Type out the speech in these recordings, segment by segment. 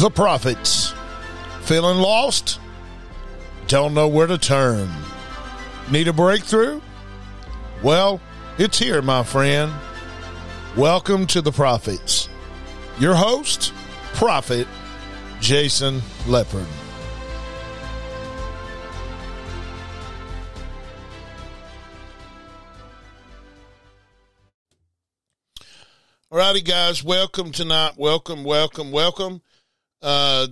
the prophets. Feeling lost? Don't know where to turn. Need a breakthrough? Well, it's here, my friend. Welcome to the prophets. Your host, Prophet Jason Lepard. Alrighty, guys, welcome tonight. Welcome, welcome, welcome. Uh,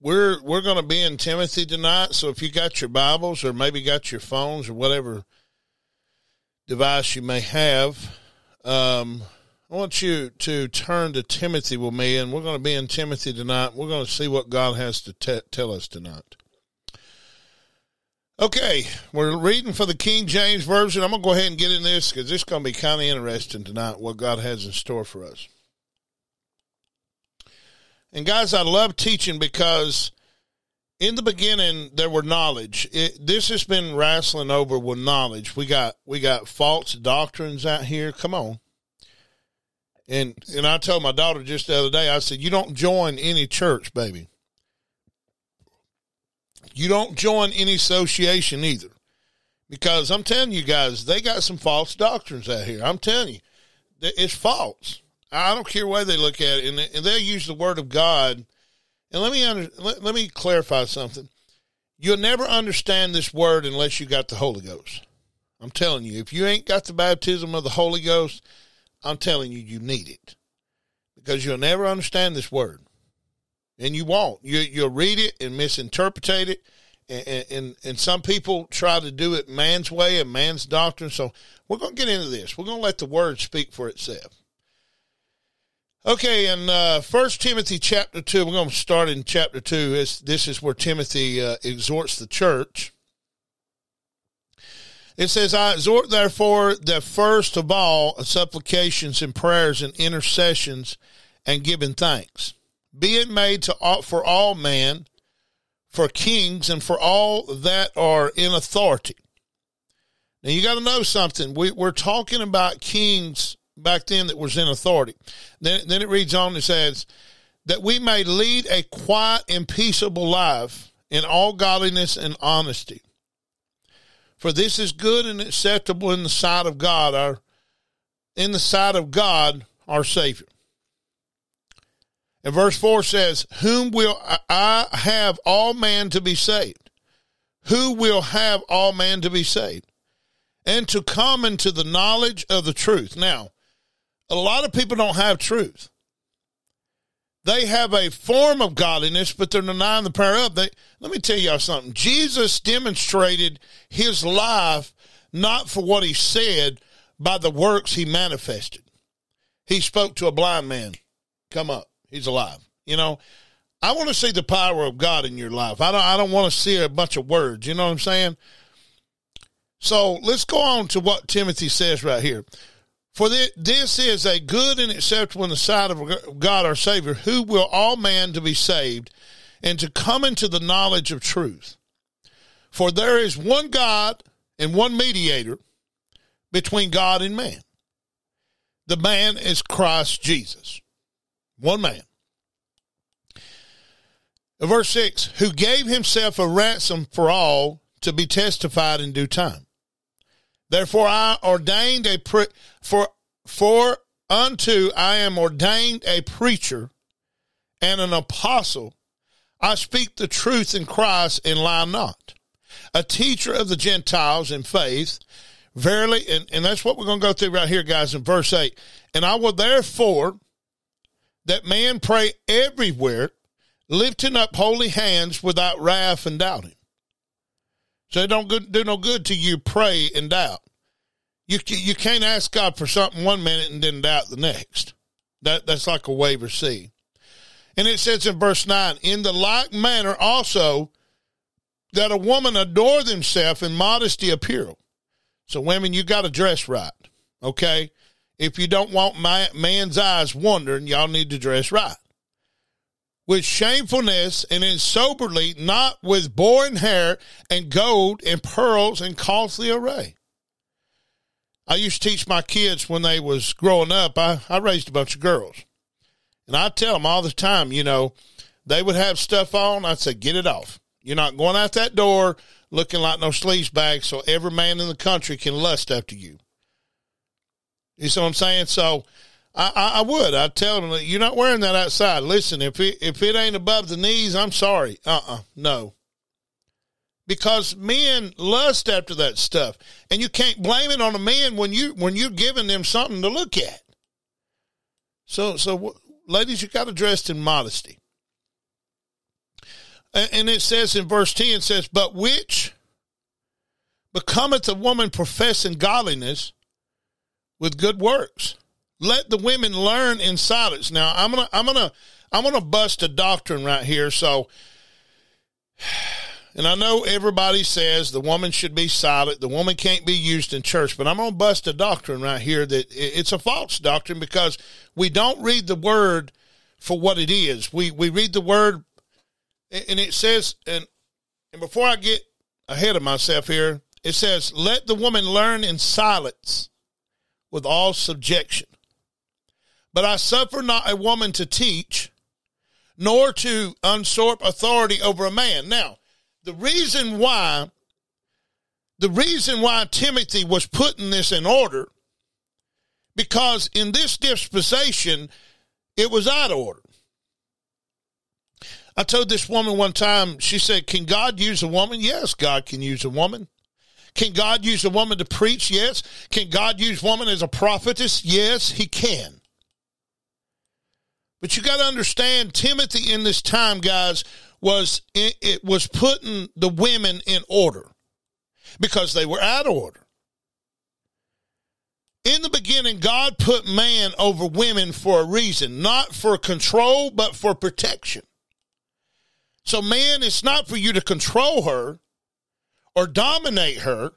we're we're going to be in Timothy tonight. So if you got your Bibles or maybe got your phones or whatever device you may have, um, I want you to turn to Timothy with me, and we're going to be in Timothy tonight. We're going to see what God has to t- tell us tonight. Okay, we're reading for the King James Version. I'm going to go ahead and get in this because this is going to be kind of interesting tonight, what God has in store for us. And guys, I love teaching because in the beginning there were knowledge. It, this has been wrestling over with knowledge. We got we got false doctrines out here. Come on. And and I told my daughter just the other day, I said, You don't join any church, baby. You don't join any association either. Because I'm telling you guys, they got some false doctrines out here. I'm telling you. It's false. I don't care why they look at it, and, and they use the word of God. And let me under, let, let me clarify something. You'll never understand this word unless you got the Holy Ghost. I'm telling you, if you ain't got the baptism of the Holy Ghost, I'm telling you, you need it because you'll never understand this word, and you won't. You you'll read it and misinterpret it, and, and and some people try to do it man's way and man's doctrine. So we're going to get into this. We're going to let the word speak for itself. Okay, in uh, First Timothy chapter two, we're going to start in chapter two. It's, this is where Timothy uh, exhorts the church. It says, "I exhort therefore that first of all supplications and prayers and intercessions and giving thanks, be it made to all, for all men, for kings, and for all that are in authority." Now you got to know something. We, we're talking about kings back then that was in authority. Then, then it reads on and says, that we may lead a quiet and peaceable life in all godliness and honesty. For this is good and acceptable in the sight of God, our in the sight of God, our Savior. And verse 4 says, Whom will I have all man to be saved? Who will have all man to be saved? And to come into the knowledge of the truth. Now, a lot of people don't have truth. They have a form of godliness, but they're denying the power of. They, let me tell y'all something. Jesus demonstrated his life not for what he said, by the works he manifested. He spoke to a blind man, "Come up, he's alive." You know, I want to see the power of God in your life. I don't. I don't want to see a bunch of words. You know what I'm saying? So let's go on to what Timothy says right here. For this is a good and acceptable in the sight of God our Savior, who will all man to be saved and to come into the knowledge of truth. For there is one God and one mediator between God and man. The man is Christ Jesus. One man. Verse 6 Who gave himself a ransom for all to be testified in due time. Therefore I ordained a pre- for for unto I am ordained a preacher and an apostle. I speak the truth in Christ and lie not. A teacher of the Gentiles in faith, verily, and, and that's what we're going to go through right here, guys, in verse 8. And I will therefore that man pray everywhere, lifting up holy hands without wrath and doubting. So it don't do no good to you pray and doubt. You you can't ask God for something one minute and then doubt the next. That that's like a wave or sea. And it says in verse nine, in the like manner also that a woman adore themselves in modesty apparel. So women, you got to dress right, okay? If you don't want my, man's eyes wandering, y'all need to dress right with shamefulness and in soberly, not with boring hair and gold and pearls and costly array. I used to teach my kids when they was growing up. I, I raised a bunch of girls. And I tell them all the time, you know, they would have stuff on. I'd say, get it off. You're not going out that door looking like no sleaze bag so every man in the country can lust after you. You see what I'm saying? So I, I, I would. I'd tell them, you're not wearing that outside. Listen, if it, if it ain't above the knees, I'm sorry. Uh-uh. No. Because men lust after that stuff. And you can't blame it on a man when you when you're giving them something to look at. So so ladies, you got to dress in modesty. And it says in verse 10, it says, But which becometh a woman professing godliness with good works. Let the women learn in silence. Now I'm gonna I'm gonna I'm gonna bust a doctrine right here. So and I know everybody says the woman should be silent, the woman can't be used in church, but I'm to bust a doctrine right here that it's a false doctrine because we don't read the word for what it is. We we read the word and it says and and before I get ahead of myself here, it says, "Let the woman learn in silence with all subjection." But I suffer not a woman to teach, nor to usurp authority over a man. Now, the reason why the reason why Timothy was putting this in order because in this dispensation it was out of order. I told this woman one time, she said, Can God use a woman? Yes, God can use a woman. Can God use a woman to preach? Yes. Can God use woman as a prophetess? Yes, he can. But you got to understand Timothy in this time, guys, was it, it was putting the women in order because they were out of order. In the beginning, God put man over women for a reason, not for control, but for protection. So, man, it's not for you to control her or dominate her,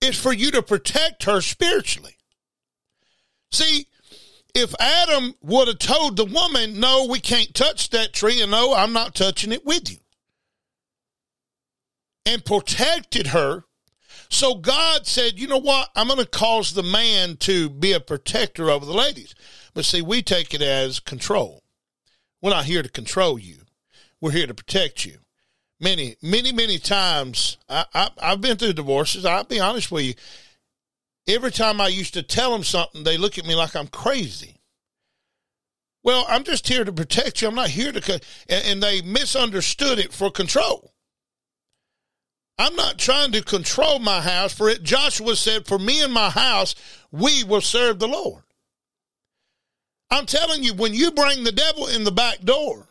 it's for you to protect her spiritually. See, if Adam would have told the woman, no, we can't touch that tree, and no, I'm not touching it with you, and protected her, so God said, you know what? I'm going to cause the man to be a protector over the ladies. But see, we take it as control. We're not here to control you, we're here to protect you. Many, many, many times, I, I, I've been through divorces. I'll be honest with you every time I used to tell them something, they look at me like I'm crazy. Well, I'm just here to protect you. I'm not here to, and they misunderstood it for control. I'm not trying to control my house. For it, Joshua said, For me and my house, we will serve the Lord. I'm telling you, when you bring the devil in the back door,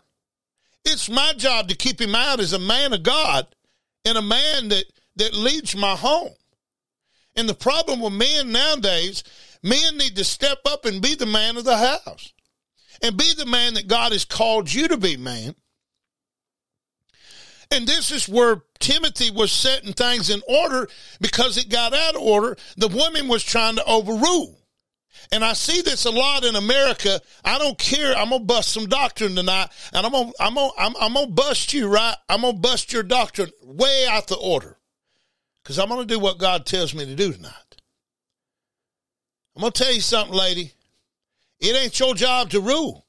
it's my job to keep him out as a man of God and a man that, that leads my home. And the problem with men nowadays, men need to step up and be the man of the house and be the man that God has called you to be, man. And this is where Timothy was setting things in order because it got out of order. The woman was trying to overrule. And I see this a lot in America. I don't care. I'm gonna bust some doctrine tonight, and I'm gonna I'm gonna I'm, I'm gonna bust you right. I'm gonna bust your doctrine way out the order because I'm going to do what God tells me to do tonight. I'm going to tell you something, lady. It ain't your job to rule.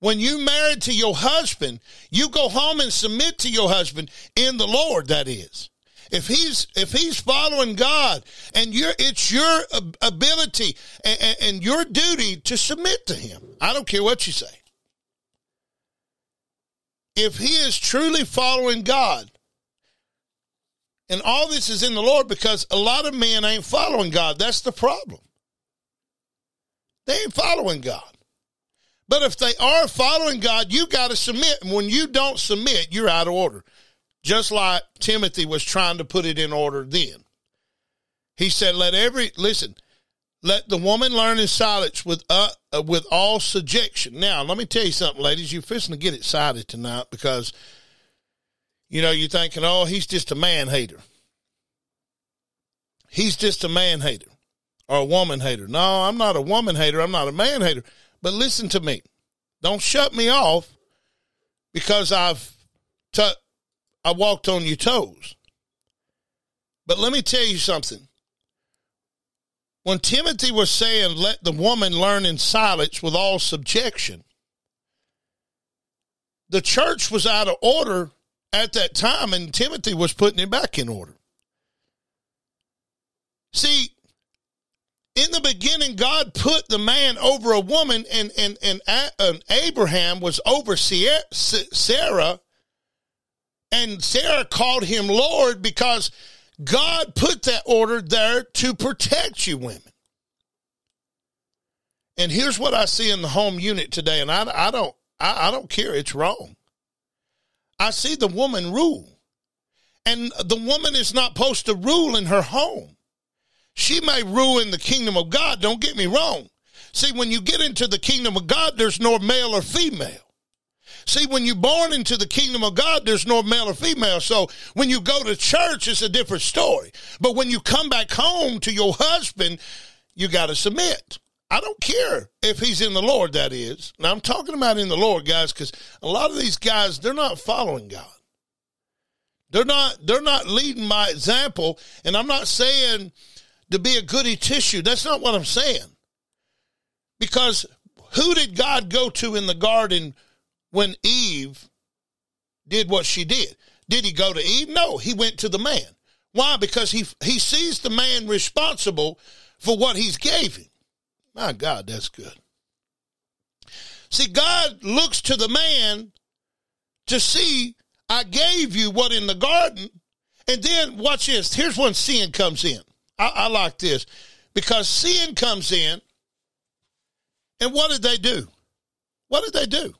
When you married to your husband, you go home and submit to your husband in the Lord, that is. If he's if he's following God and you it's your ability and, and your duty to submit to him. I don't care what you say. If he is truly following God, and all this is in the Lord because a lot of men ain't following God. That's the problem. They ain't following God. But if they are following God, you got to submit. And when you don't submit, you're out of order. Just like Timothy was trying to put it in order then. He said, let every, listen, let the woman learn in silence with, uh, uh with all subjection. Now, let me tell you something, ladies. You're fixing to get excited tonight because you know, you're thinking, oh, he's just a man hater. He's just a man hater or a woman hater. No, I'm not a woman hater. I'm not a man hater. But listen to me. Don't shut me off because I've t- I walked on your toes. But let me tell you something. When Timothy was saying, let the woman learn in silence with all subjection, the church was out of order at that time, and Timothy was putting it back in order. See, in the beginning, God put the man over a woman, and and and, and Abraham was over Sarah, and Sarah called him Lord because God put that order there to protect you, women. And here's what I see in the home unit today, and I, I don't I, I don't care. It's wrong. I see the woman rule, and the woman is not supposed to rule in her home. She may rule in the kingdom of God. Don't get me wrong. See, when you get into the kingdom of God, there's no male or female. See, when you're born into the kingdom of God, there's no male or female. So when you go to church, it's a different story. But when you come back home to your husband, you got to submit. I don't care if he's in the Lord, that is. Now, I'm talking about in the Lord, guys, because a lot of these guys, they're not following God. They're not, they're not leading by example. And I'm not saying to be a goody tissue. That's not what I'm saying. Because who did God go to in the garden when Eve did what she did? Did he go to Eve? No, he went to the man. Why? Because he he sees the man responsible for what he's gave him. My God, that's good. See, God looks to the man to see I gave you what in the garden, and then watch this. Here's when sin comes in. I, I like this because sin comes in, and what did they do? What did they do?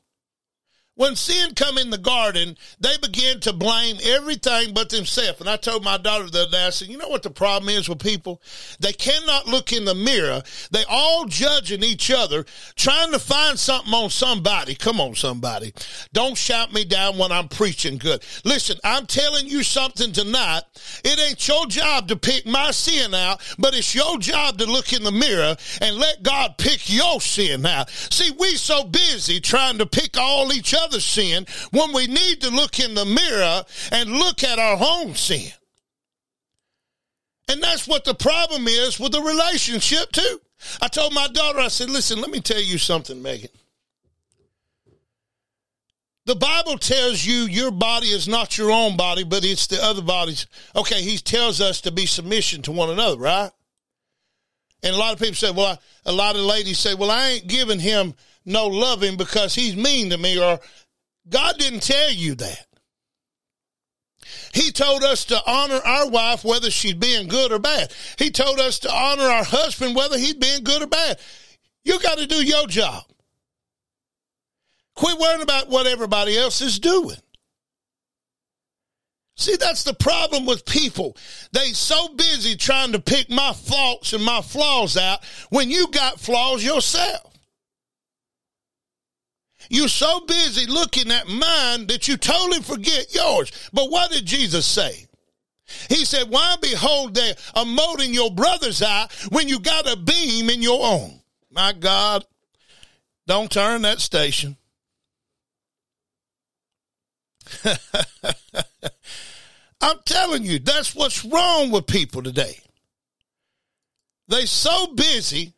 When sin come in the garden, they begin to blame everything but themselves. And I told my daughter the other day, I said, you know what the problem is with people? They cannot look in the mirror. They all judging each other, trying to find something on somebody. Come on, somebody. Don't shout me down when I'm preaching good. Listen, I'm telling you something tonight. It ain't your job to pick my sin out, but it's your job to look in the mirror and let God pick your sin out. See, we so busy trying to pick all each other other sin when we need to look in the mirror and look at our own sin. And that's what the problem is with the relationship, too. I told my daughter, I said, listen, let me tell you something, Megan. The Bible tells you your body is not your own body, but it's the other body's. Okay, he tells us to be submission to one another, right? And a lot of people say, well, I, a lot of ladies say, well, I ain't giving him no loving because he's mean to me or God didn't tell you that. He told us to honor our wife whether she's being good or bad. He told us to honor our husband whether he's being good or bad. You got to do your job. Quit worrying about what everybody else is doing. See, that's the problem with people. They so busy trying to pick my faults and my flaws out when you got flaws yourself. You're so busy looking at mine that you totally forget yours. But what did Jesus say? He said, Why behold there a mote in your brother's eye when you got a beam in your own? My God, don't turn that station. I'm telling you, that's what's wrong with people today. They so busy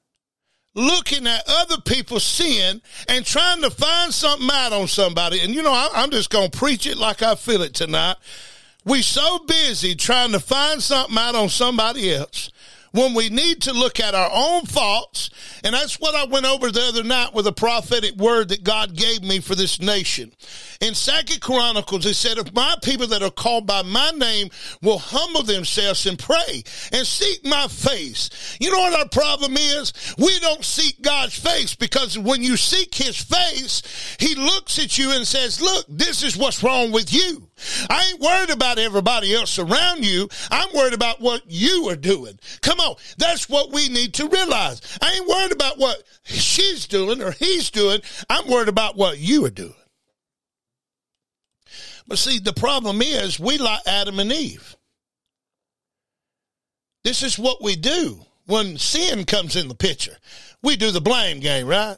looking at other people's sin and trying to find something out on somebody. And you know, I, am just going to preach it like I feel it tonight. We so busy trying to find something out on somebody else when we need to look at our own faults. And that's what I went over the other night with a prophetic word that God gave me for this nation. In Second Chronicles, it said, if my people that are called by my name will humble themselves and pray and seek my face. You know what our problem is? We don't seek God's face because when you seek his face, he looks at you and says, look, this is what's wrong with you. I ain't worried about everybody else around you. I'm worried about what you are doing. Come on. That's what we need to realize. I ain't worried about what she's doing or he's doing. I'm worried about what you are doing. But see, the problem is we like Adam and Eve. This is what we do when sin comes in the picture. We do the blame game, right?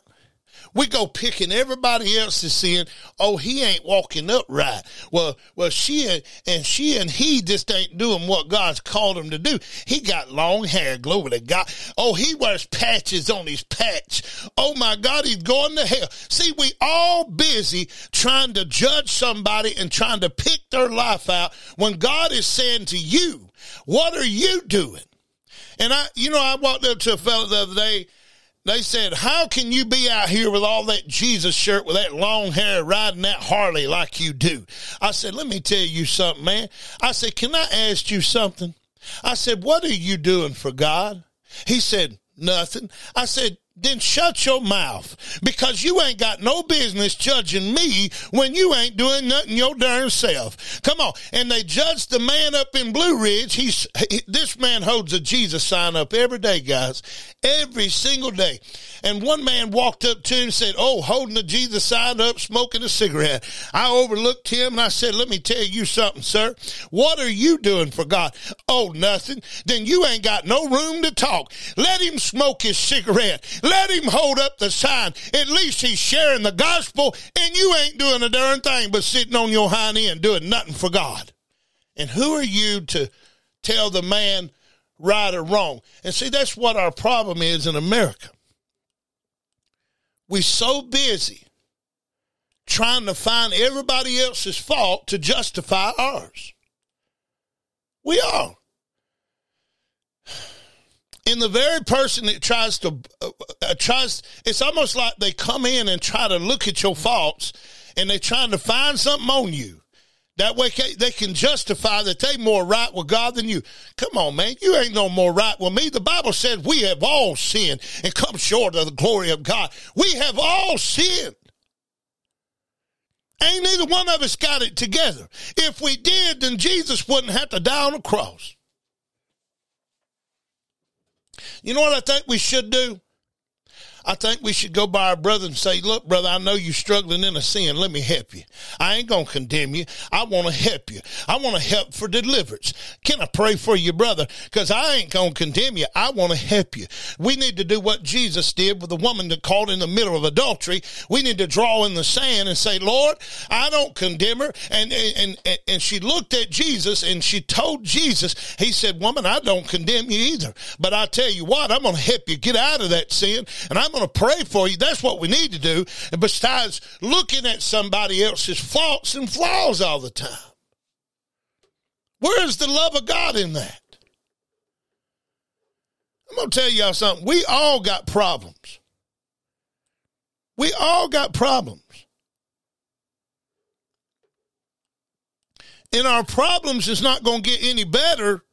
We go picking everybody else's sin. Oh, he ain't walking upright. Well, well, she and, and she and he just ain't doing what God's called him to do. He got long hair. Glory to God. Oh, he wears patches on his patch. Oh my God, he's going to hell. See, we all busy trying to judge somebody and trying to pick their life out when God is saying to you, what are you doing? And I, you know, I walked up to a fellow the other day they said, How can you be out here with all that Jesus shirt with that long hair riding that Harley like you do? I said, Let me tell you something, man. I said, Can I ask you something? I said, What are you doing for God? He said, Nothing. I said, then shut your mouth because you ain't got no business judging me when you ain't doing nothing your darn self. Come on. And they judged the man up in Blue Ridge. He's, he, this man holds a Jesus sign up every day, guys, every single day. And one man walked up to him and said, Oh, holding the Jesus sign up, smoking a cigarette. I overlooked him and I said, Let me tell you something, sir. What are you doing for God? Oh, nothing. Then you ain't got no room to talk. Let him smoke his cigarette. Let him hold up the sign. At least he's sharing the gospel, and you ain't doing a darn thing but sitting on your hind end doing nothing for God. And who are you to tell the man right or wrong? And see, that's what our problem is in America. We're so busy trying to find everybody else's fault to justify ours. We are in the very person that tries to uh, uh, tries it's almost like they come in and try to look at your faults and they're trying to find something on you that way they can justify that they more right with God than you. Come on, man. You ain't no more right with me. The Bible said we have all sinned and come short of the glory of God. We have all sinned. Ain't neither one of us got it together. If we did, then Jesus wouldn't have to die on the cross. You know what I think we should do? I think we should go by our brother and say, look, brother, I know you're struggling in a sin. Let me help you. I ain't going to condemn you. I want to help you. I want to help for deliverance. Can I pray for you, brother? Because I ain't going to condemn you. I want to help you. We need to do what Jesus did with the woman that caught in the middle of adultery. We need to draw in the sand and say, Lord, I don't condemn her. And, and, and, and she looked at Jesus and she told Jesus, he said, woman, I don't condemn you either. But I tell you what, I'm going to help you get out of that sin and I'm going to pray for you. That's what we need to do. And besides looking at somebody else's faults and flaws all the time. Where is the love of God in that? I'm going to tell y'all something. We all got problems. We all got problems. And our problems is not going to get any better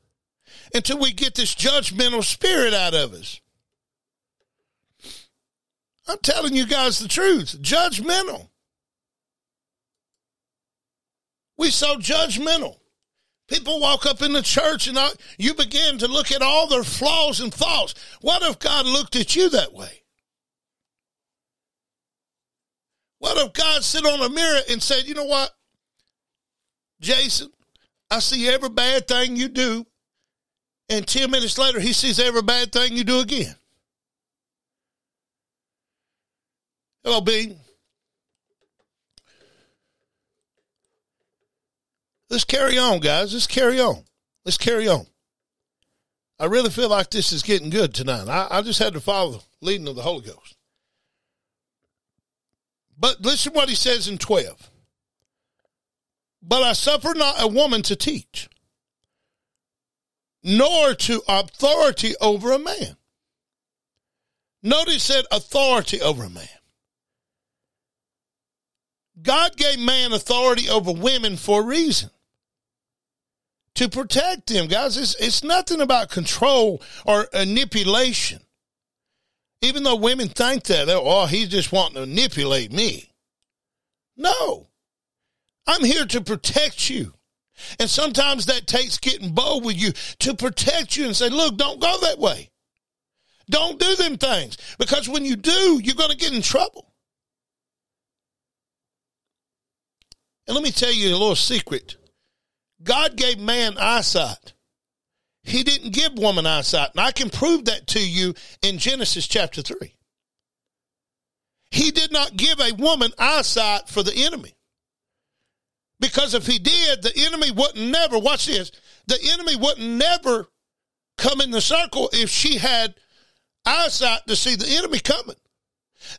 until we get this judgmental spirit out of us. I'm telling you guys the truth. Judgmental. We so judgmental. People walk up in the church and you begin to look at all their flaws and faults. What if God looked at you that way? What if God sit on a mirror and said, you know what, Jason, I see every bad thing you do. And 10 minutes later, he sees every bad thing you do again. Hello, B. Let's carry on, guys. Let's carry on. Let's carry on. I really feel like this is getting good tonight. I, I just had to follow the leading of the Holy Ghost. But listen what he says in 12. But I suffer not a woman to teach, nor to authority over a man. Notice that authority over a man. God gave man authority over women for a reason. To protect them, guys. It's, it's nothing about control or manipulation. Even though women think that, oh, he's just wanting to manipulate me. No. I'm here to protect you. And sometimes that takes getting bold with you to protect you and say, look, don't go that way. Don't do them things. Because when you do, you're going to get in trouble. And let me tell you a little secret God gave man eyesight. He didn't give woman eyesight. And I can prove that to you in Genesis chapter 3. he did not give a woman eyesight for the enemy. Because if he did, the enemy wouldn't never, watch this, the enemy wouldn't never come in the circle if she had eyesight to see the enemy coming.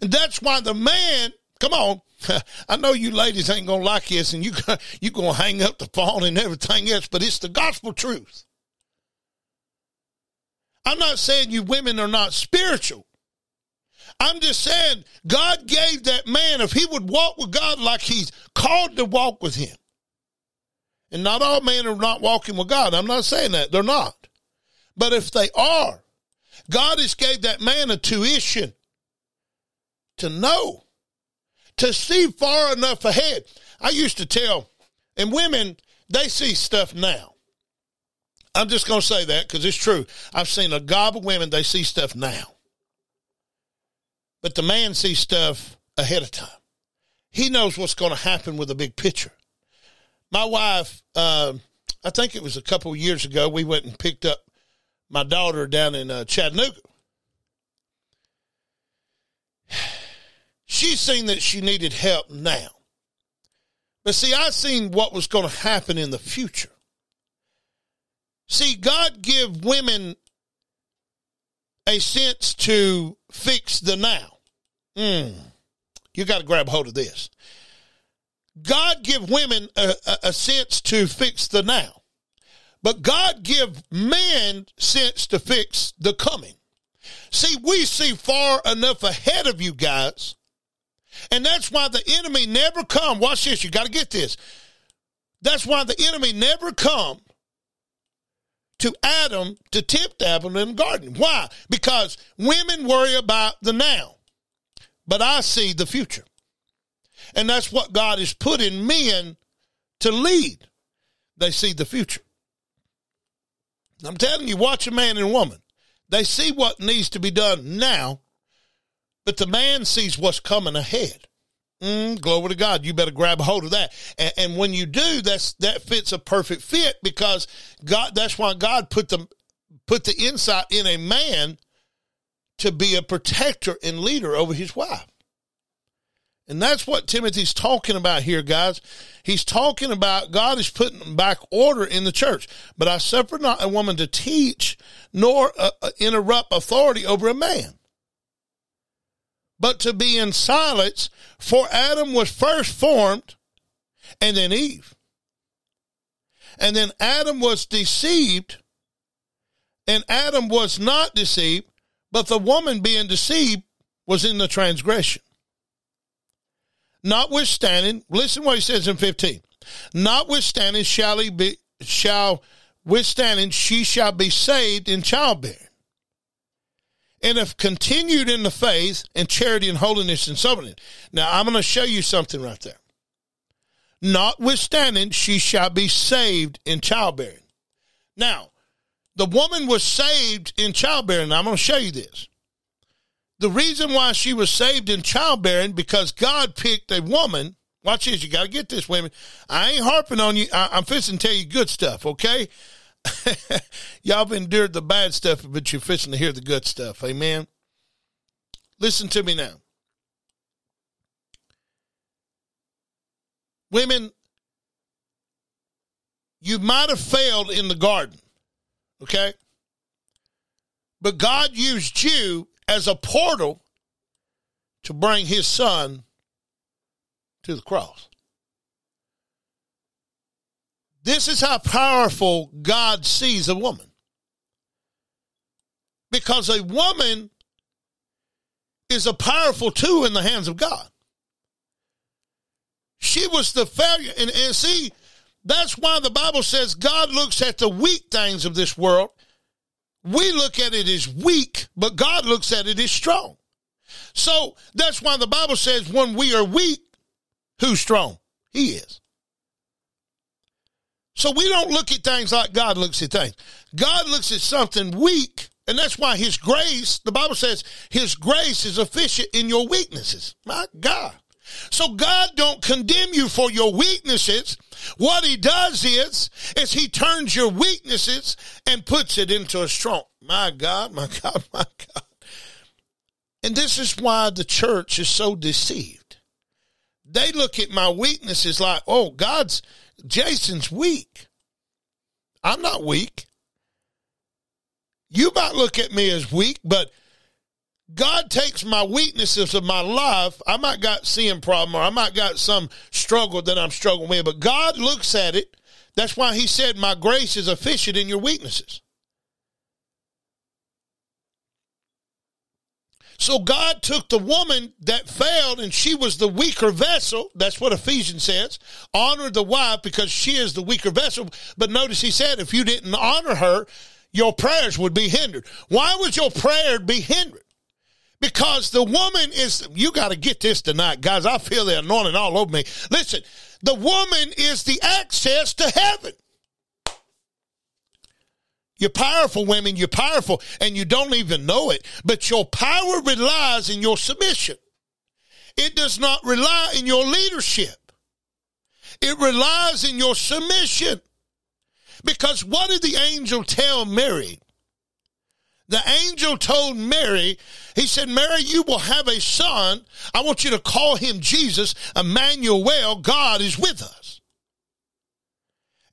And that's why the man, come on, I know you ladies ain't gonna like this, and you you gonna hang up the phone and everything else, but it's the gospel truth. I'm not saying you women are not spiritual. I'm just saying God gave that man, if he would walk with God like he's called to walk with him. And not all men are not walking with God. I'm not saying that. They're not. But if they are, God has gave that man a tuition to know, to see far enough ahead. I used to tell, and women, they see stuff now. I'm just going to say that because it's true. I've seen a gob of women, they see stuff now. But the man sees stuff ahead of time. He knows what's going to happen with a big picture. My wife, uh, I think it was a couple years ago, we went and picked up my daughter down in uh, Chattanooga. She's seen that she needed help now. But see, I seen what was going to happen in the future. See, God give women a sense to fix the now. Mm, you got to grab hold of this. God give women a, a, a, sense to fix the now, but God give men sense to fix the coming. See, we see far enough ahead of you guys, and that's why the enemy never come. Watch this. You got to get this. That's why the enemy never come to Adam to tempt Adam in the garden. Why? Because women worry about the now, but I see the future. And that's what God has put in men to lead. They see the future. I'm telling you, watch a man and a woman. They see what needs to be done now, but the man sees what's coming ahead. Mm, glory to God. You better grab a hold of that. And, and, when you do, that's that fits a perfect fit because God that's why God put the put the insight in a man to be a protector and leader over his wife. And that's what Timothy's talking about here, guys. He's talking about God is putting back order in the church. But I suffer not a woman to teach nor uh, uh interrupt authority over a man but to be in silence, for Adam was first formed and then Eve. And then Adam was deceived, and Adam was not deceived, but the woman being deceived was in the transgression. Notwithstanding, listen what he says in 15. Notwithstanding shall he be shall withstanding she shall be saved in childbearing and have continued in the faith and charity and holiness and soberness. Now, I'm going to show you something right there. Notwithstanding, she shall be saved in childbearing. Now, the woman was saved in childbearing. I'm going to show you this. The reason why she was saved in childbearing because God picked a woman. Watch this. You got to get this, women. I ain't harping on you. I, am fixing to tell you good stuff, okay? Y'all have endured the bad stuff, but you're fishing to hear the good stuff. Amen. Listen to me now. Women, you might have failed in the garden, okay? But God used you as a portal to bring his son to the cross. This is how powerful God sees a woman. Because a woman is a powerful tool in the hands of God. She was the failure. And, and see, that's why the Bible says God looks at the weak things of this world. We look at it as weak, but God looks at it as strong. So that's why the Bible says when we are weak, who's strong? He is. So we don't look at things like God looks at things. God looks at something weak, and that's why His grace, the Bible says, His grace is efficient in your weaknesses. My God. So God don't condemn you for your weaknesses. What he does is, is he turns your weaknesses and puts it into a strong. My God, my God, my God. And this is why the church is so deceived. They look at my weaknesses like, oh, God's, Jason's weak. I'm not weak. You might look at me as weak, but God takes my weaknesses of my life. I might got sin problem or I might got some struggle that I'm struggling with, but God looks at it. That's why he said, my grace is efficient in your weaknesses. So God took the woman that failed and she was the weaker vessel. That's what Ephesians says. Honor the wife because she is the weaker vessel. But notice he said if you didn't honor her, your prayers would be hindered. Why would your prayer be hindered? Because the woman is, you got to get this tonight, guys. I feel the anointing all over me. Listen, the woman is the access to heaven. You're powerful, women. You're powerful, and you don't even know it. But your power relies in your submission. It does not rely in your leadership. It relies in your submission. Because what did the angel tell Mary? The angel told Mary, he said, Mary, you will have a son. I want you to call him Jesus, Emmanuel. Well, God is with us.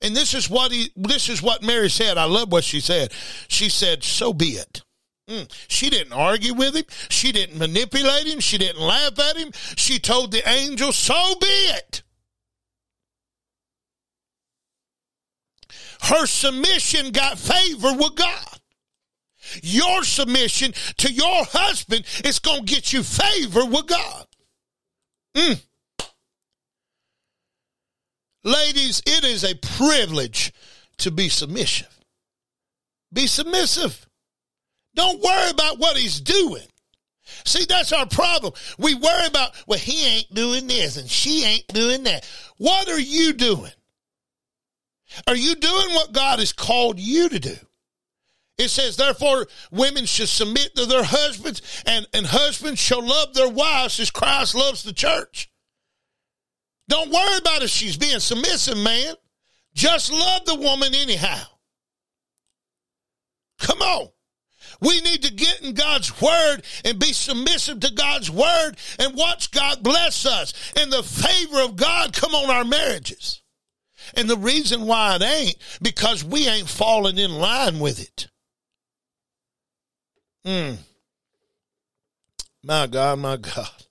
And this is what he, this is what Mary said. I love what she said. She said, so be it. Mm. She didn't argue with him. She didn't manipulate him. She didn't laugh at him. She told the angel, so be it. Her submission got favor with God. Your submission to your husband is going to get you favor with God. Mm. Ladies, it is a privilege to be submissive. Be submissive. Don't worry about what he's doing. See, that's our problem. We worry about, well, he ain't doing this and she ain't doing that. What are you doing? Are you doing what God has called you to do? It says, therefore, women should submit to their husbands, and, and husbands shall love their wives as Christ loves the church. Don't worry about if she's being submissive, man. Just love the woman anyhow. Come on. We need to get in God's word and be submissive to God's word and watch God bless us and the favor of God come on our marriages. And the reason why it ain't because we ain't falling in line with it. Hmm. My God, my God.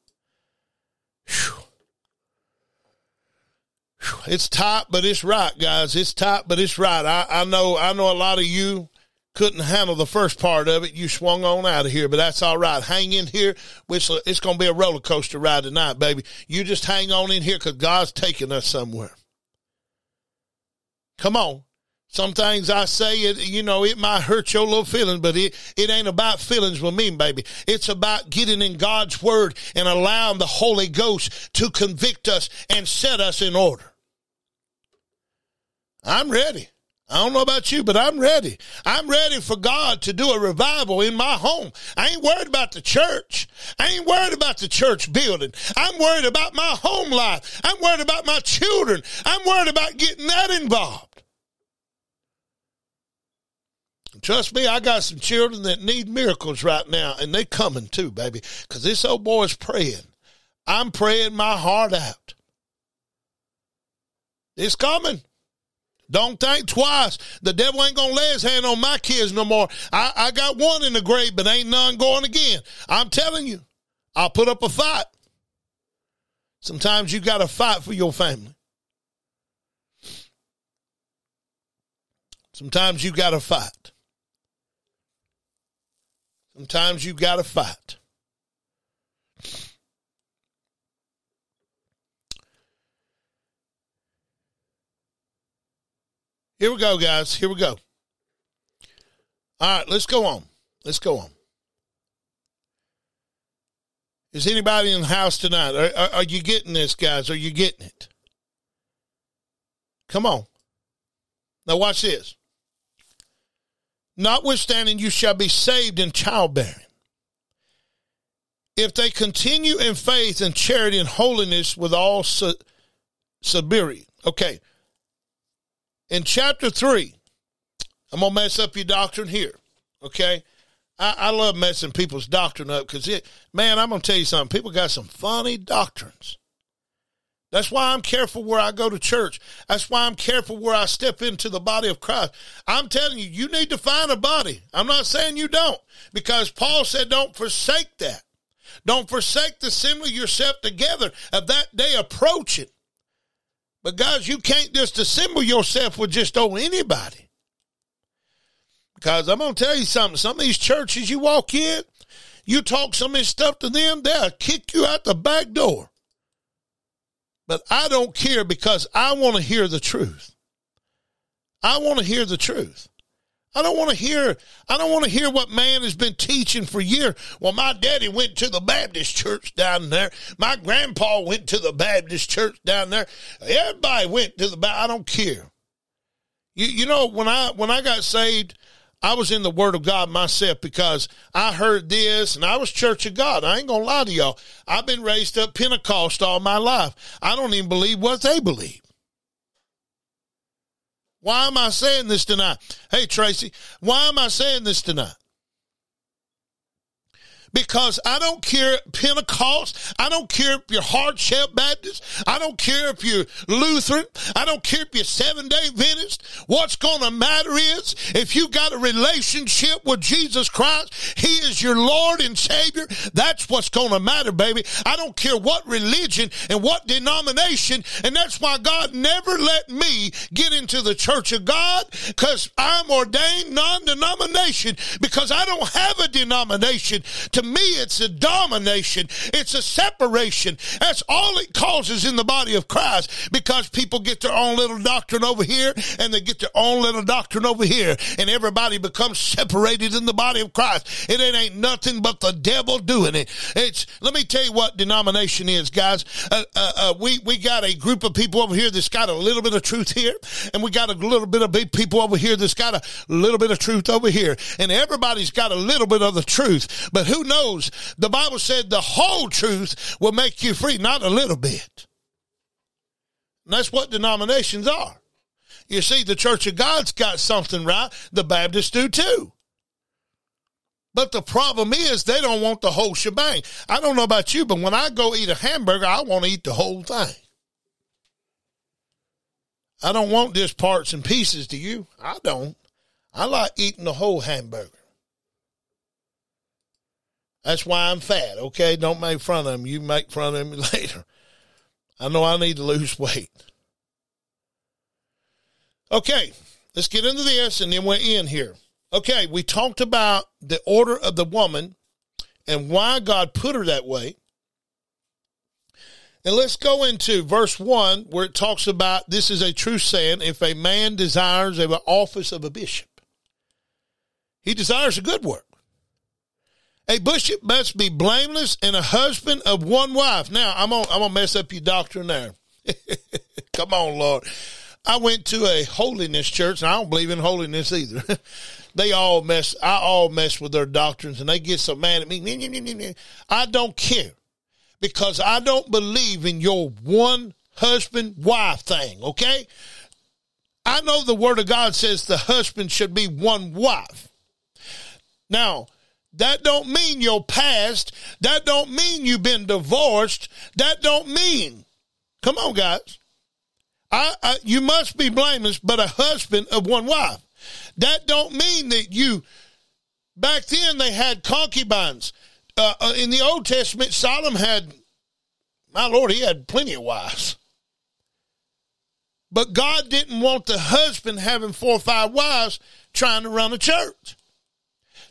Whew. It's tight, but it's right, guys. It's tight, but it's right. I, I know I know a lot of you couldn't handle the first part of it. You swung on out of here, but that's all right. Hang in here. Uh, it's, it's going to be a roller coaster ride tonight, baby. You just hang on in here because God's taking us somewhere. Come on. Some things I say, it, you know, it might hurt your little feelings, but it, it ain't about feelings with me, baby. It's about getting in God's word and allowing the Holy Ghost to convict us and set us in order. I'm ready. I don't know about you, but I'm ready. I'm ready for God to do a revival in my home. I ain't worried about the church. I ain't worried about the church building. I'm worried about my home life. I'm worried about my children. I'm worried about getting that involved. Trust me, I got some children that need miracles right now, and they coming too, baby, because this old boy's praying. I'm praying my heart out. It's coming. Don't think twice. The devil ain't gonna lay his hand on my kids no more. I, I got one in the grave, but ain't none going again. I'm telling you, I'll put up a fight. Sometimes you got to fight for your family. Sometimes you got to fight. Sometimes you got to fight. Here we go, guys. Here we go. All right, let's go on. Let's go on. Is anybody in the house tonight? Are, are, are, you getting this, guys? Are you getting it? Come on. Now, watch this. Notwithstanding, you shall be saved in childbearing. If they continue in faith and charity and holiness with all sobriety. Okay, in chapter 3, I'm going to mess up your doctrine here. Okay? I, I love messing people's doctrine up because man, I'm gonna tell you something. People got some funny doctrines. That's why I'm careful where I go to church. That's why I'm careful where I step into the body of Christ. I'm telling you, you need to find a body. I'm not saying you don't, because Paul said, don't forsake that. Don't forsake the assembly yourself together of that day approaching. But guys, you can't just assemble yourself with just oh anybody. Because I'm going to tell you something. Some of these churches you walk in, you talk some of this stuff to them, they'll kick you out the back door. But I don't care because I want to hear the truth. I want to hear the truth. I don't want to hear I don't want to hear what man has been teaching for years. Well, my daddy went to the Baptist church down there. My grandpa went to the Baptist church down there. Everybody went to the I don't care. You you know when I when I got saved, I was in the Word of God myself because I heard this and I was Church of God. I ain't to lie to y'all. I've been raised up Pentecost all my life. I don't even believe what they believe. Why am I saying this tonight? Hey, Tracy, why am I saying this tonight? Because I don't care Pentecost. I don't care if you're Hardshell Baptist. I don't care if you're Lutheran. I don't care if you're seven day Adventist. What's going to matter is if you got a relationship with Jesus Christ, He is your Lord and Savior. That's what's going to matter, baby. I don't care what religion and what denomination. And that's why God never let me get into the church of God because I'm ordained non-denomination because I don't have a denomination to me, it's a domination. It's a separation. That's all it causes in the body of Christ because people get their own little doctrine over here and they get their own little doctrine over here and everybody becomes separated in the body of Christ. It ain't nothing but the devil doing it. It's, let me tell you what denomination is, guys. Uh, uh, uh, we, we got a group of people over here that's got a little bit of truth here and we got a little bit of people over here that's got a little bit of truth over here and everybody's got a little bit of the truth. But who knows? The Bible said the whole truth will make you free, not a little bit. And that's what denominations are. You see, the Church of God's got something right. The Baptists do too. But the problem is they don't want the whole shebang. I don't know about you, but when I go eat a hamburger, I want to eat the whole thing. I don't want just parts and pieces, do you? I don't. I like eating the whole hamburger. That's why I'm fat, okay? Don't make fun of me. You make fun of me later. I know I need to lose weight. Okay, let's get into this and then we're in here. Okay, we talked about the order of the woman and why God put her that way. And let's go into verse 1 where it talks about this is a true saying if a man desires the office of a bishop, he desires a good work. A bishop must be blameless and a husband of one wife. Now, I'm gonna, I'm gonna mess up your doctrine there. Come on, Lord. I went to a holiness church, and I don't believe in holiness either. they all mess. I all mess with their doctrines, and they get so mad at me. I don't care because I don't believe in your one husband wife thing. Okay, I know the Word of God says the husband should be one wife. Now, that don't mean your past. That don't mean you've been divorced. That don't mean. Come on, guys. I, I, you must be blameless, but a husband of one wife. That don't mean that you. Back then, they had concubines. Uh, uh, in the Old Testament, Solomon had, my Lord, he had plenty of wives. But God didn't want the husband having four or five wives trying to run a church.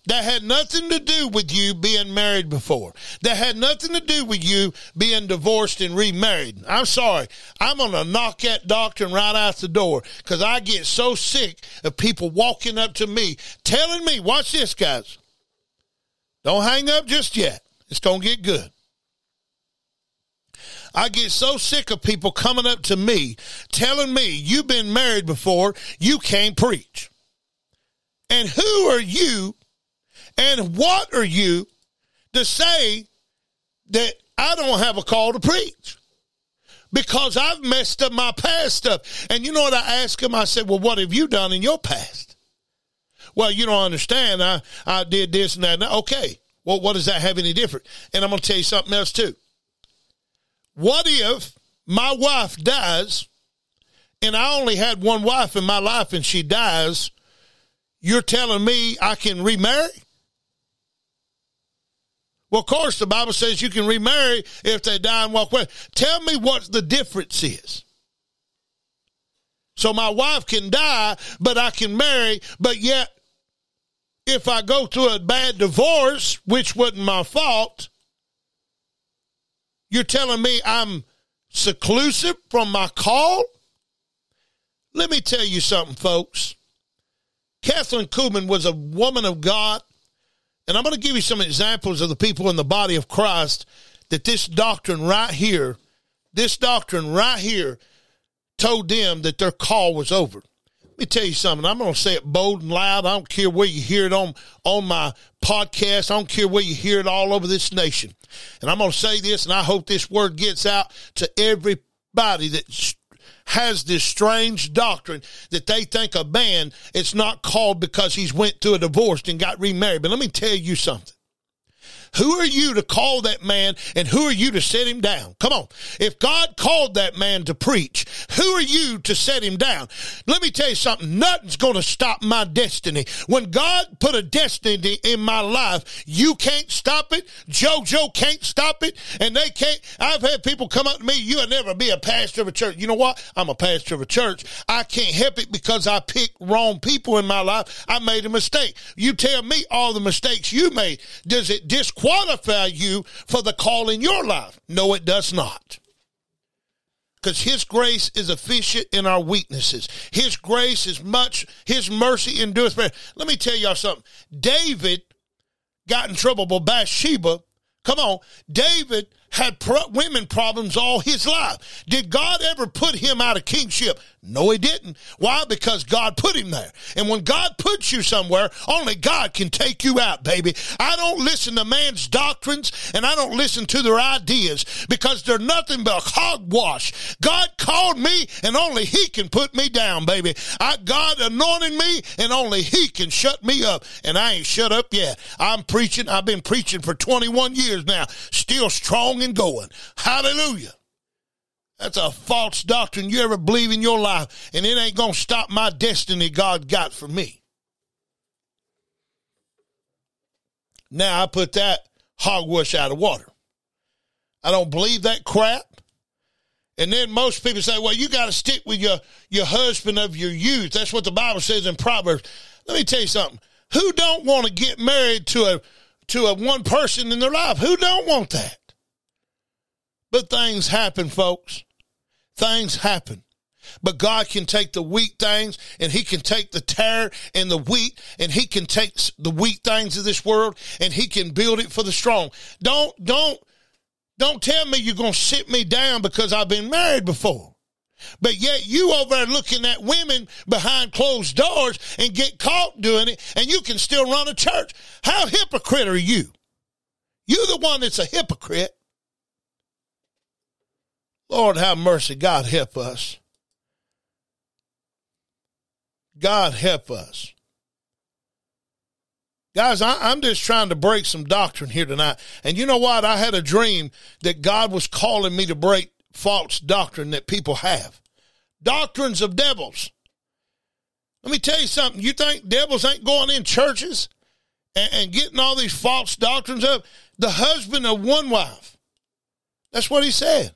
That had nothing to do with you being married before. That had nothing to do with you being divorced and remarried. I'm sorry. I'm going to knock that doctrine right out the door because I get so sick of people walking up to me telling me, watch this, guys. Don't hang up just yet. It's going to get good. I get so sick of people coming up to me telling me you've been married before, you can't preach. And who are you and what are you to say that I don't have a call to preach? Because I've messed up my past stuff. And you know what I asked him? I said, Well, what have you done in your past? Well, you don't understand. I, I did this and that. Okay. Well, what does that have any different? And I'm going to tell you something else too. What if my wife dies and I only had one wife in my life and she dies? You're telling me I can remarry? Well, of course, the Bible says you can remarry if they die and walk away. Tell me what the difference is. So my wife can die, but I can marry, but yet if I go through a bad divorce, which wasn't my fault, you're telling me I'm seclusive from my call? Let me tell you something, folks. Kathryn Kuhlman was a woman of God and I'm going to give you some examples of the people in the body of Christ that this doctrine right here, this doctrine right here, told them that their call was over. Let me tell you something. I'm going to say it bold and loud. I don't care where you hear it on, on my podcast. I don't care where you hear it all over this nation. And I'm going to say this, and I hope this word gets out to everybody that has this strange doctrine that they think a man it's not called because he's went through a divorce and got remarried. But let me tell you something. Who are you to call that man and who are you to set him down? Come on. If God called that man to preach, who are you to set him down? Let me tell you something. Nothing's going to stop my destiny. When God put a destiny in my life, you can't stop it. JoJo can't stop it. And they can't. I've had people come up to me, you'll never be a pastor of a church. You know what? I'm a pastor of a church. I can't help it because I picked wrong people in my life. I made a mistake. You tell me all the mistakes you made. Does it disqualify disqualify you for the call in your life. No, it does not. Because his grace is efficient in our weaknesses. His grace is much, his mercy endures. Let me tell y'all something. David got in trouble with Bathsheba. Come on. David had pro- women problems all his life. Did God ever put him out of kingship? No, he didn't. Why? Because God put him there. And when God puts you somewhere, only God can take you out, baby. I don't listen to man's doctrines and I don't listen to their ideas because they're nothing but hogwash. God called me and only he can put me down, baby. I, God anointed me and only he can shut me up. And I ain't shut up yet. I'm preaching. I've been preaching for 21 years now, still strong and going. Hallelujah. That's a false doctrine you ever believe in your life, and it ain't going to stop my destiny God got for me. Now I put that hogwash out of water. I don't believe that crap. And then most people say, well, you got to stick with your, your husband of your youth. That's what the Bible says in Proverbs. Let me tell you something. Who don't want to get married to a to a one person in their life? Who don't want that? But things happen, folks. Things happen. But God can take the weak things and he can take the tare and the wheat and he can take the weak things of this world and he can build it for the strong. Don't, don't, don't tell me you're going to sit me down because I've been married before. But yet you over there looking at women behind closed doors and get caught doing it and you can still run a church. How hypocrite are you? You're the one that's a hypocrite. Lord, have mercy. God, help us. God, help us. Guys, I, am just trying to break some doctrine here tonight. And you know what? I had a dream that God was calling me to break false doctrine that people have. Doctrines of devils. Let me tell you something. You think devils ain't going in churches and, and getting all these false doctrines up? The husband of one wife. That's what he said.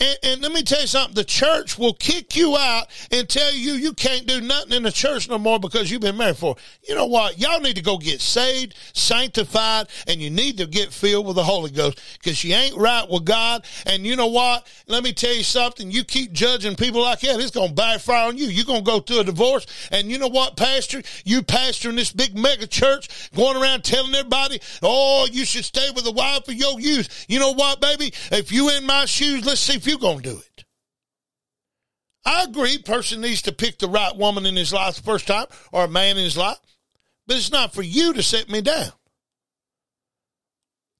And, and, let me tell you something the church will kick you out and tell you you can't do nothing in the church no more because you've been married for. You know what? Y'all need to go get saved, sanctified, and you need to get filled with the Holy Ghost because you ain't right with God. And you know what? Let me tell you something. You keep judging people like that, it's going to backfire on you. You're going to go through a divorce. And you know what, Pastor? You pastor in this big mega church going around telling everybody, oh, you should stay with the wife of your youth. You know what, baby? If you in my shoes, let's see if you going to do it. I agree, person needs to pick the right woman in his life the first time or a man in his life, but it's not for you to set me down.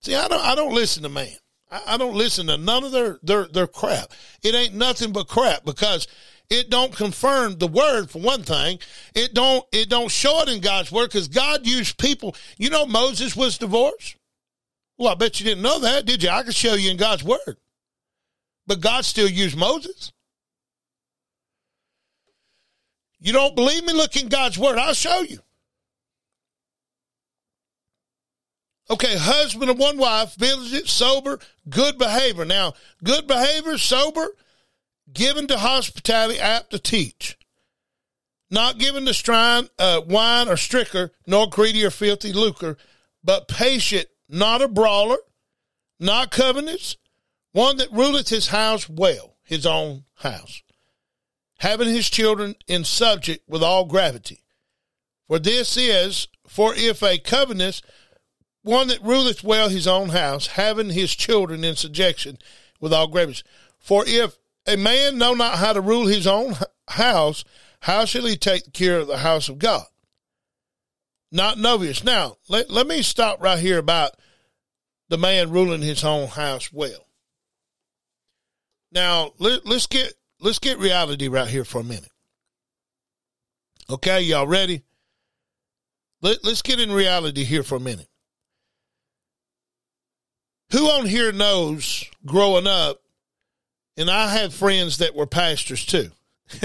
See, I don't I don't listen to man. I, I don't listen to none of their, their their crap. It ain't nothing but crap because It don't confirm the word for one thing. It don't it don't show it in God's word because God used people. You know Moses was divorced. Well, I bet you didn't know that, did you? I can show you in God's word. But God still used Moses. You don't believe me? Look in God's word. I'll show you. Okay, husband of one wife, vigilant, sober, good behavior. Now, good behavior, sober, given to hospitality, apt to teach. Not given to strine, uh, wine or striker, nor greedy or filthy lucre, but patient, not a brawler, not covetous, one that ruleth his house well, his own house, having his children in subject with all gravity. For this is, for if a covetous one that ruleth well his own house, having his children in subjection with all gravity. For if a man know not how to rule his own house, how shall he take care of the house of God? Not novice. Now, let, let me stop right here about the man ruling his own house well. Now, let, let's get let's get reality right here for a minute. Okay, y'all ready? Let, let's get in reality here for a minute. Who on here knows growing up, and I had friends that were pastors too.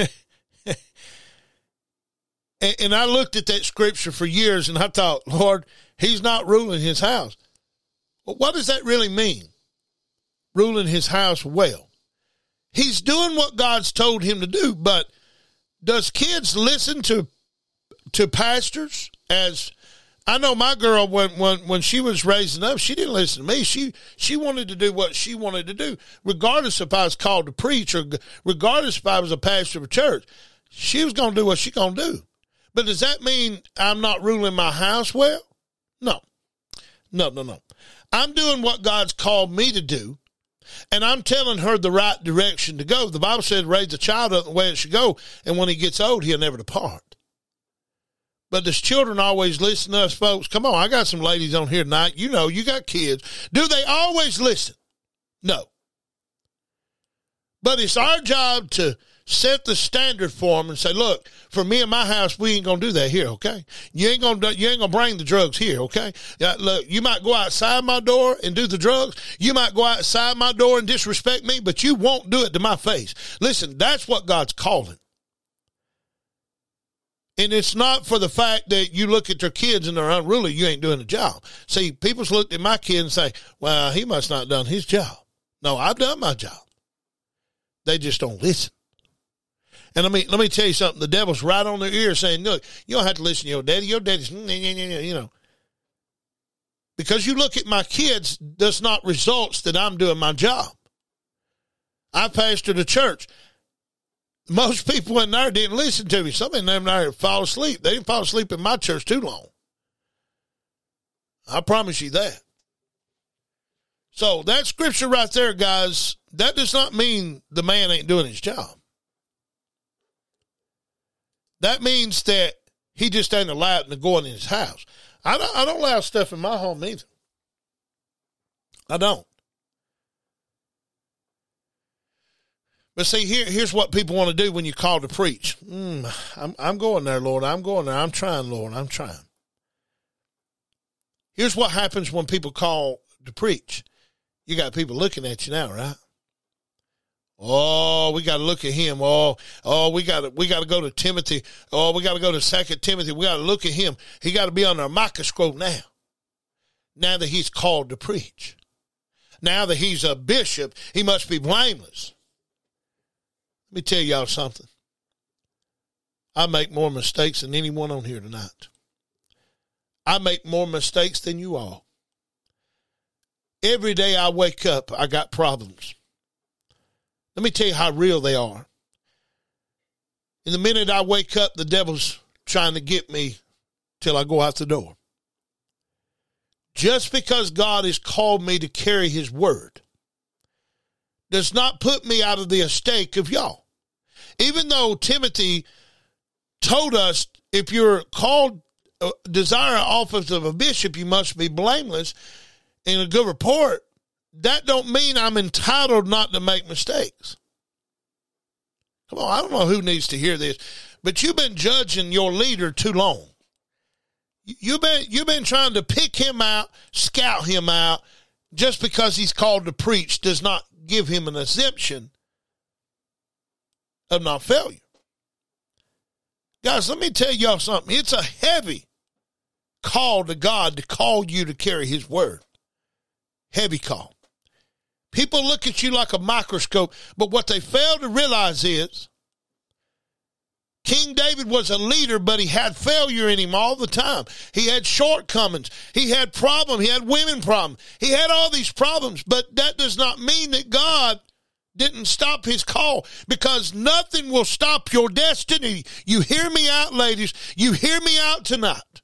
and, and I looked at that scripture for years and I thought, Lord, he's not ruling his house. Well, what does that really mean? Ruling his house well. He's doing what God's told him to do, but does kids listen to to pastors as I know my girl when when when she was raising up, she didn't listen to me. She she wanted to do what she wanted to do, regardless if I was called to preach or regardless if I was a pastor of a church. She was going to do what she going to do. But does that mean I'm not ruling my house well? No, no, no, no. I'm doing what God's called me to do, and I'm telling her the right direction to go. The Bible says, "Raise a child up the way it should go, and when he gets old, he'll never depart." But does children always listen to us, folks? Come on, I got some ladies on here tonight. You know, you got kids. Do they always listen? No. But it's our job to set the standard for them and say, look, for me and my house, we ain't gonna do that here, okay? You ain't gonna you ain't gonna bring the drugs here, okay? Yeah, look, you might go outside my door and do the drugs. You might go outside my door and disrespect me, but you won't do it to my face. Listen, that's what God's calling. And it's not for the fact that you look at your kids and they're unruly, you ain't doing the job. See, people's looked at my kid and say, well, he must not done his job. No, I've done my job. They just don't listen. And let me let me tell you something. The devil's right on their ear saying, "Look, you don't have to listen to your daddy. Your daddy's, you know." Because you look at my kids, does not results that I'm doing my job. I pastored a church most people in there didn't listen to me. Some of them there fall asleep. They didn't fall asleep in my church too long. I promise you that. So that scripture right there, guys, that does not mean the man ain't doing his job. That means that he just ain't allowed to go in his house. I don't, I don't allow stuff in my home either. I don't. But see, here, here's what people want to do when you call to preach. Mm, I'm, I'm going there, Lord. I'm going there. I'm trying, Lord. I'm trying. Here's what happens when people call to preach. You got people looking at you now, right? Oh, we got to look at him. Oh, oh, we got to we got to go to Timothy. Oh, we got to go to Second Timothy. We got to look at him. He got to be under a microscope now. Now that he's called to preach, now that he's a bishop, he must be blameless. Let me tell y'all something. I make more mistakes than anyone on here tonight. I make more mistakes than you all. Every day I wake up, I got problems. Let me tell you how real they are. In the minute I wake up, the devil's trying to get me till I go out the door. Just because God has called me to carry his word does not put me out of the estate of y'all. Even though Timothy told us if you're called uh, desire office of a bishop, you must be blameless in a good report. That don't mean I'm entitled not to make mistakes. Come on, I don't know who needs to hear this, but you've been judging your leader too long. You've been you've been trying to pick him out, scout him out, just because he's called to preach does not give him an exemption of not failure. Guys, let me tell y'all something. It's a heavy call to God to call you to carry his word. Heavy call. People look at you like a microscope, but what they fail to realize is King David was a leader, but he had failure in him all the time. He had shortcomings. He had problems. He had women problems. He had all these problems, but that does not mean that God didn't stop his call because nothing will stop your destiny. You hear me out, ladies. You hear me out tonight.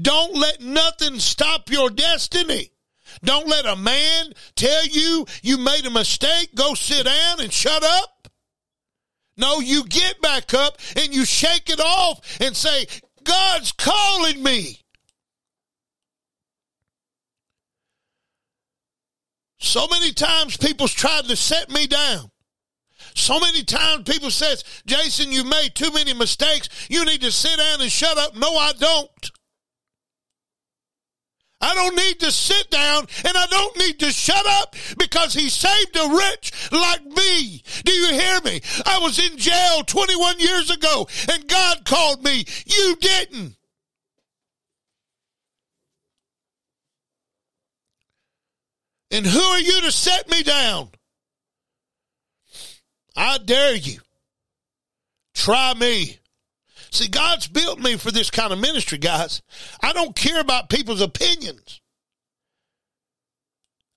Don't let nothing stop your destiny. Don't let a man tell you you made a mistake, go sit down and shut up. No, you get back up and you shake it off and say, God's calling me. So many times people's tried to set me down. So many times people says, Jason, you made too many mistakes. You need to sit down and shut up. No, I don't. I don't need to sit down and I don't need to shut up because he saved a rich like me. Do you hear me? I was in jail 21 years ago and God called me. You didn't. And who are you to set me down? I dare you. Try me. See, God's built me for this kind of ministry, guys. I don't care about people's opinions.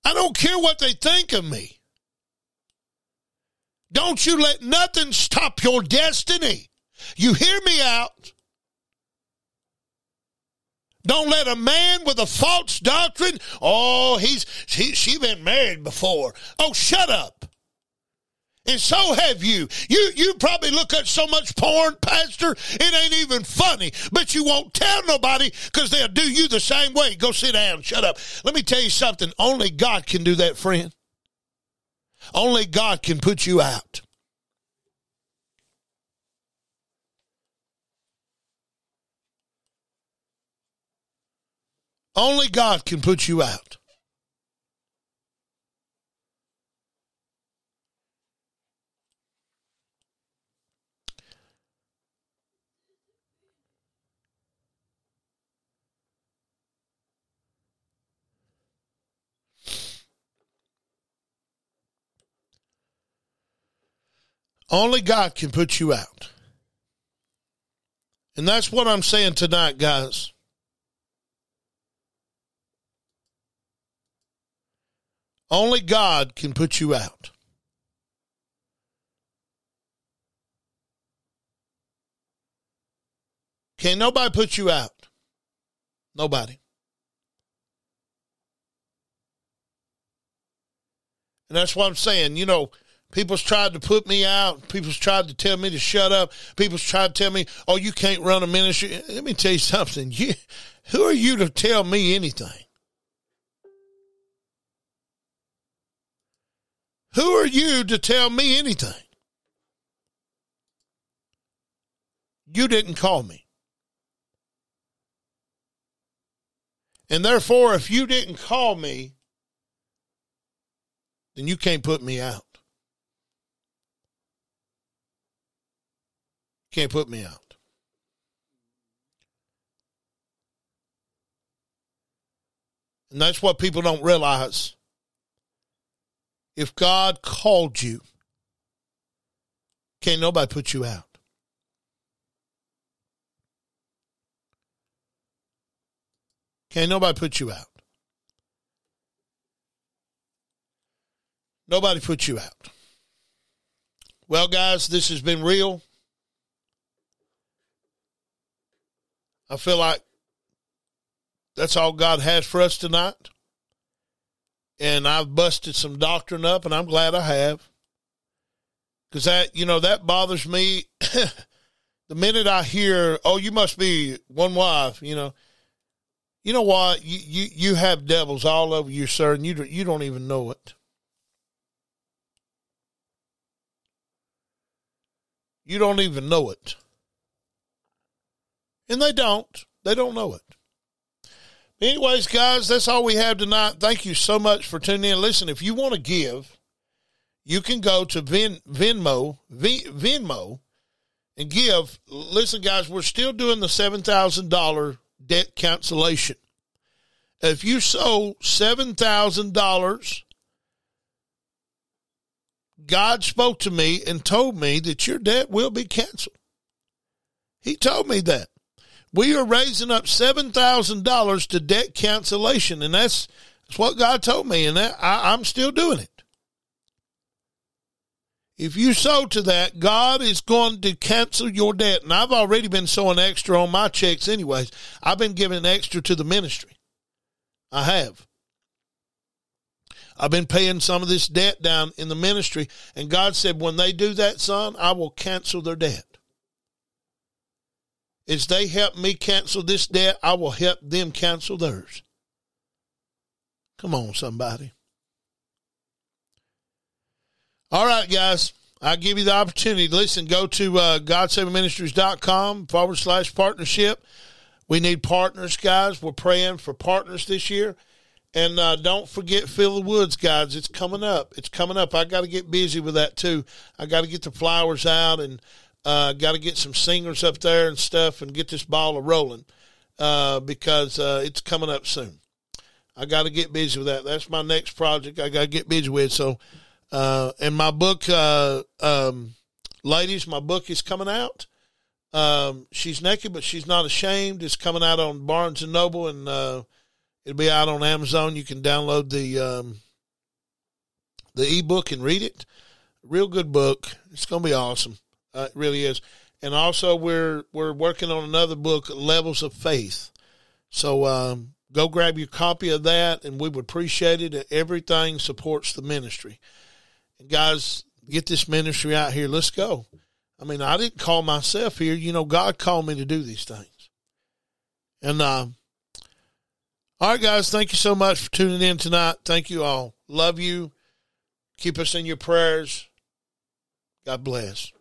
I don't care what they think of me. Don't you let nothing stop your destiny. You hear me out. Don't let a man with a false doctrine, oh, he's he, she been married before. Oh, shut up. And so have you. You you probably look at so much porn, Pastor, it ain't even funny. But you won't tell nobody because they'll do you the same way. Go sit down, shut up. Let me tell you something. Only God can do that, friend. Only God can put you out. Only God can put you out. Only God can put you out. And that's what I'm saying tonight, guys. Only God can put you out. Can't nobody put you out. Nobody. And that's what I'm saying. You know, People's tried to put me out. People's tried to tell me to shut up. People's tried to tell me, "Oh, you can't run a ministry." Let me tell you something. You, who are you to tell me anything? Who are you to tell me anything? You didn't call me. And therefore, if you didn't call me, then you can't put me out. Can't put me out. And that's what people don't realize. If God called you, can't nobody put you out. Can't nobody put you out. Nobody put you out. Well, guys, this has been real. I feel like that's all God has for us tonight. And I've busted some doctrine up, and I'm glad I have. Because that, you know, that bothers me. the minute I hear, oh, you must be one wife, you know, you know what? You, you, you have devils all over you, sir, and you, you don't even know it. You don't even know it. And they don't. They don't know it. Anyways, guys, that's all we have tonight. Thank you so much for tuning in. Listen, if you want to give, you can go to Ven, Venmo, v, Venmo, and give. Listen, guys, we're still doing the $7,000 debt cancellation. If you sold $7,000, God spoke to me and told me that your debt will be canceled. He told me that. We are raising up $7,000 to debt cancellation, and that's, that's what God told me, and that, I, I'm still doing it. If you sow to that, God is going to cancel your debt. And I've already been sowing extra on my checks, anyways. I've been giving extra to the ministry. I have. I've been paying some of this debt down in the ministry. And God said, when they do that, son, I will cancel their debt. As they help me cancel this debt, I will help them cancel theirs. Come on, somebody. All right, guys. I give you the opportunity. Listen, go to uh, GodSavingMinistries.com forward slash partnership. We need partners, guys. We're praying for partners this year. And uh, don't forget Fill the Woods, guys. It's coming up. It's coming up. I got to get busy with that, too. I got to get the flowers out and uh, got to get some singers up there and stuff and get this ball of rolling uh, because uh, it's coming up soon. I got to get busy with that. That's my next project I got to get busy with. So uh, and my book, uh, um, ladies, my book is coming out. Um, she's naked, but she's not ashamed. It's coming out on Barnes and Noble, and uh, it'll be out on Amazon. You can download the um, the ebook and read it. Real good book. It's going to be awesome. Uh, it really is. And also, we're we're working on another book, Levels of Faith. So um, go grab your copy of that, and we would appreciate it. Everything supports the ministry. And guys, get this ministry out here. Let's go. I mean, I didn't call myself here. You know, God called me to do these things. And uh, all right, guys, thank you so much for tuning in tonight. Thank you all. Love you. Keep us in your prayers. God bless.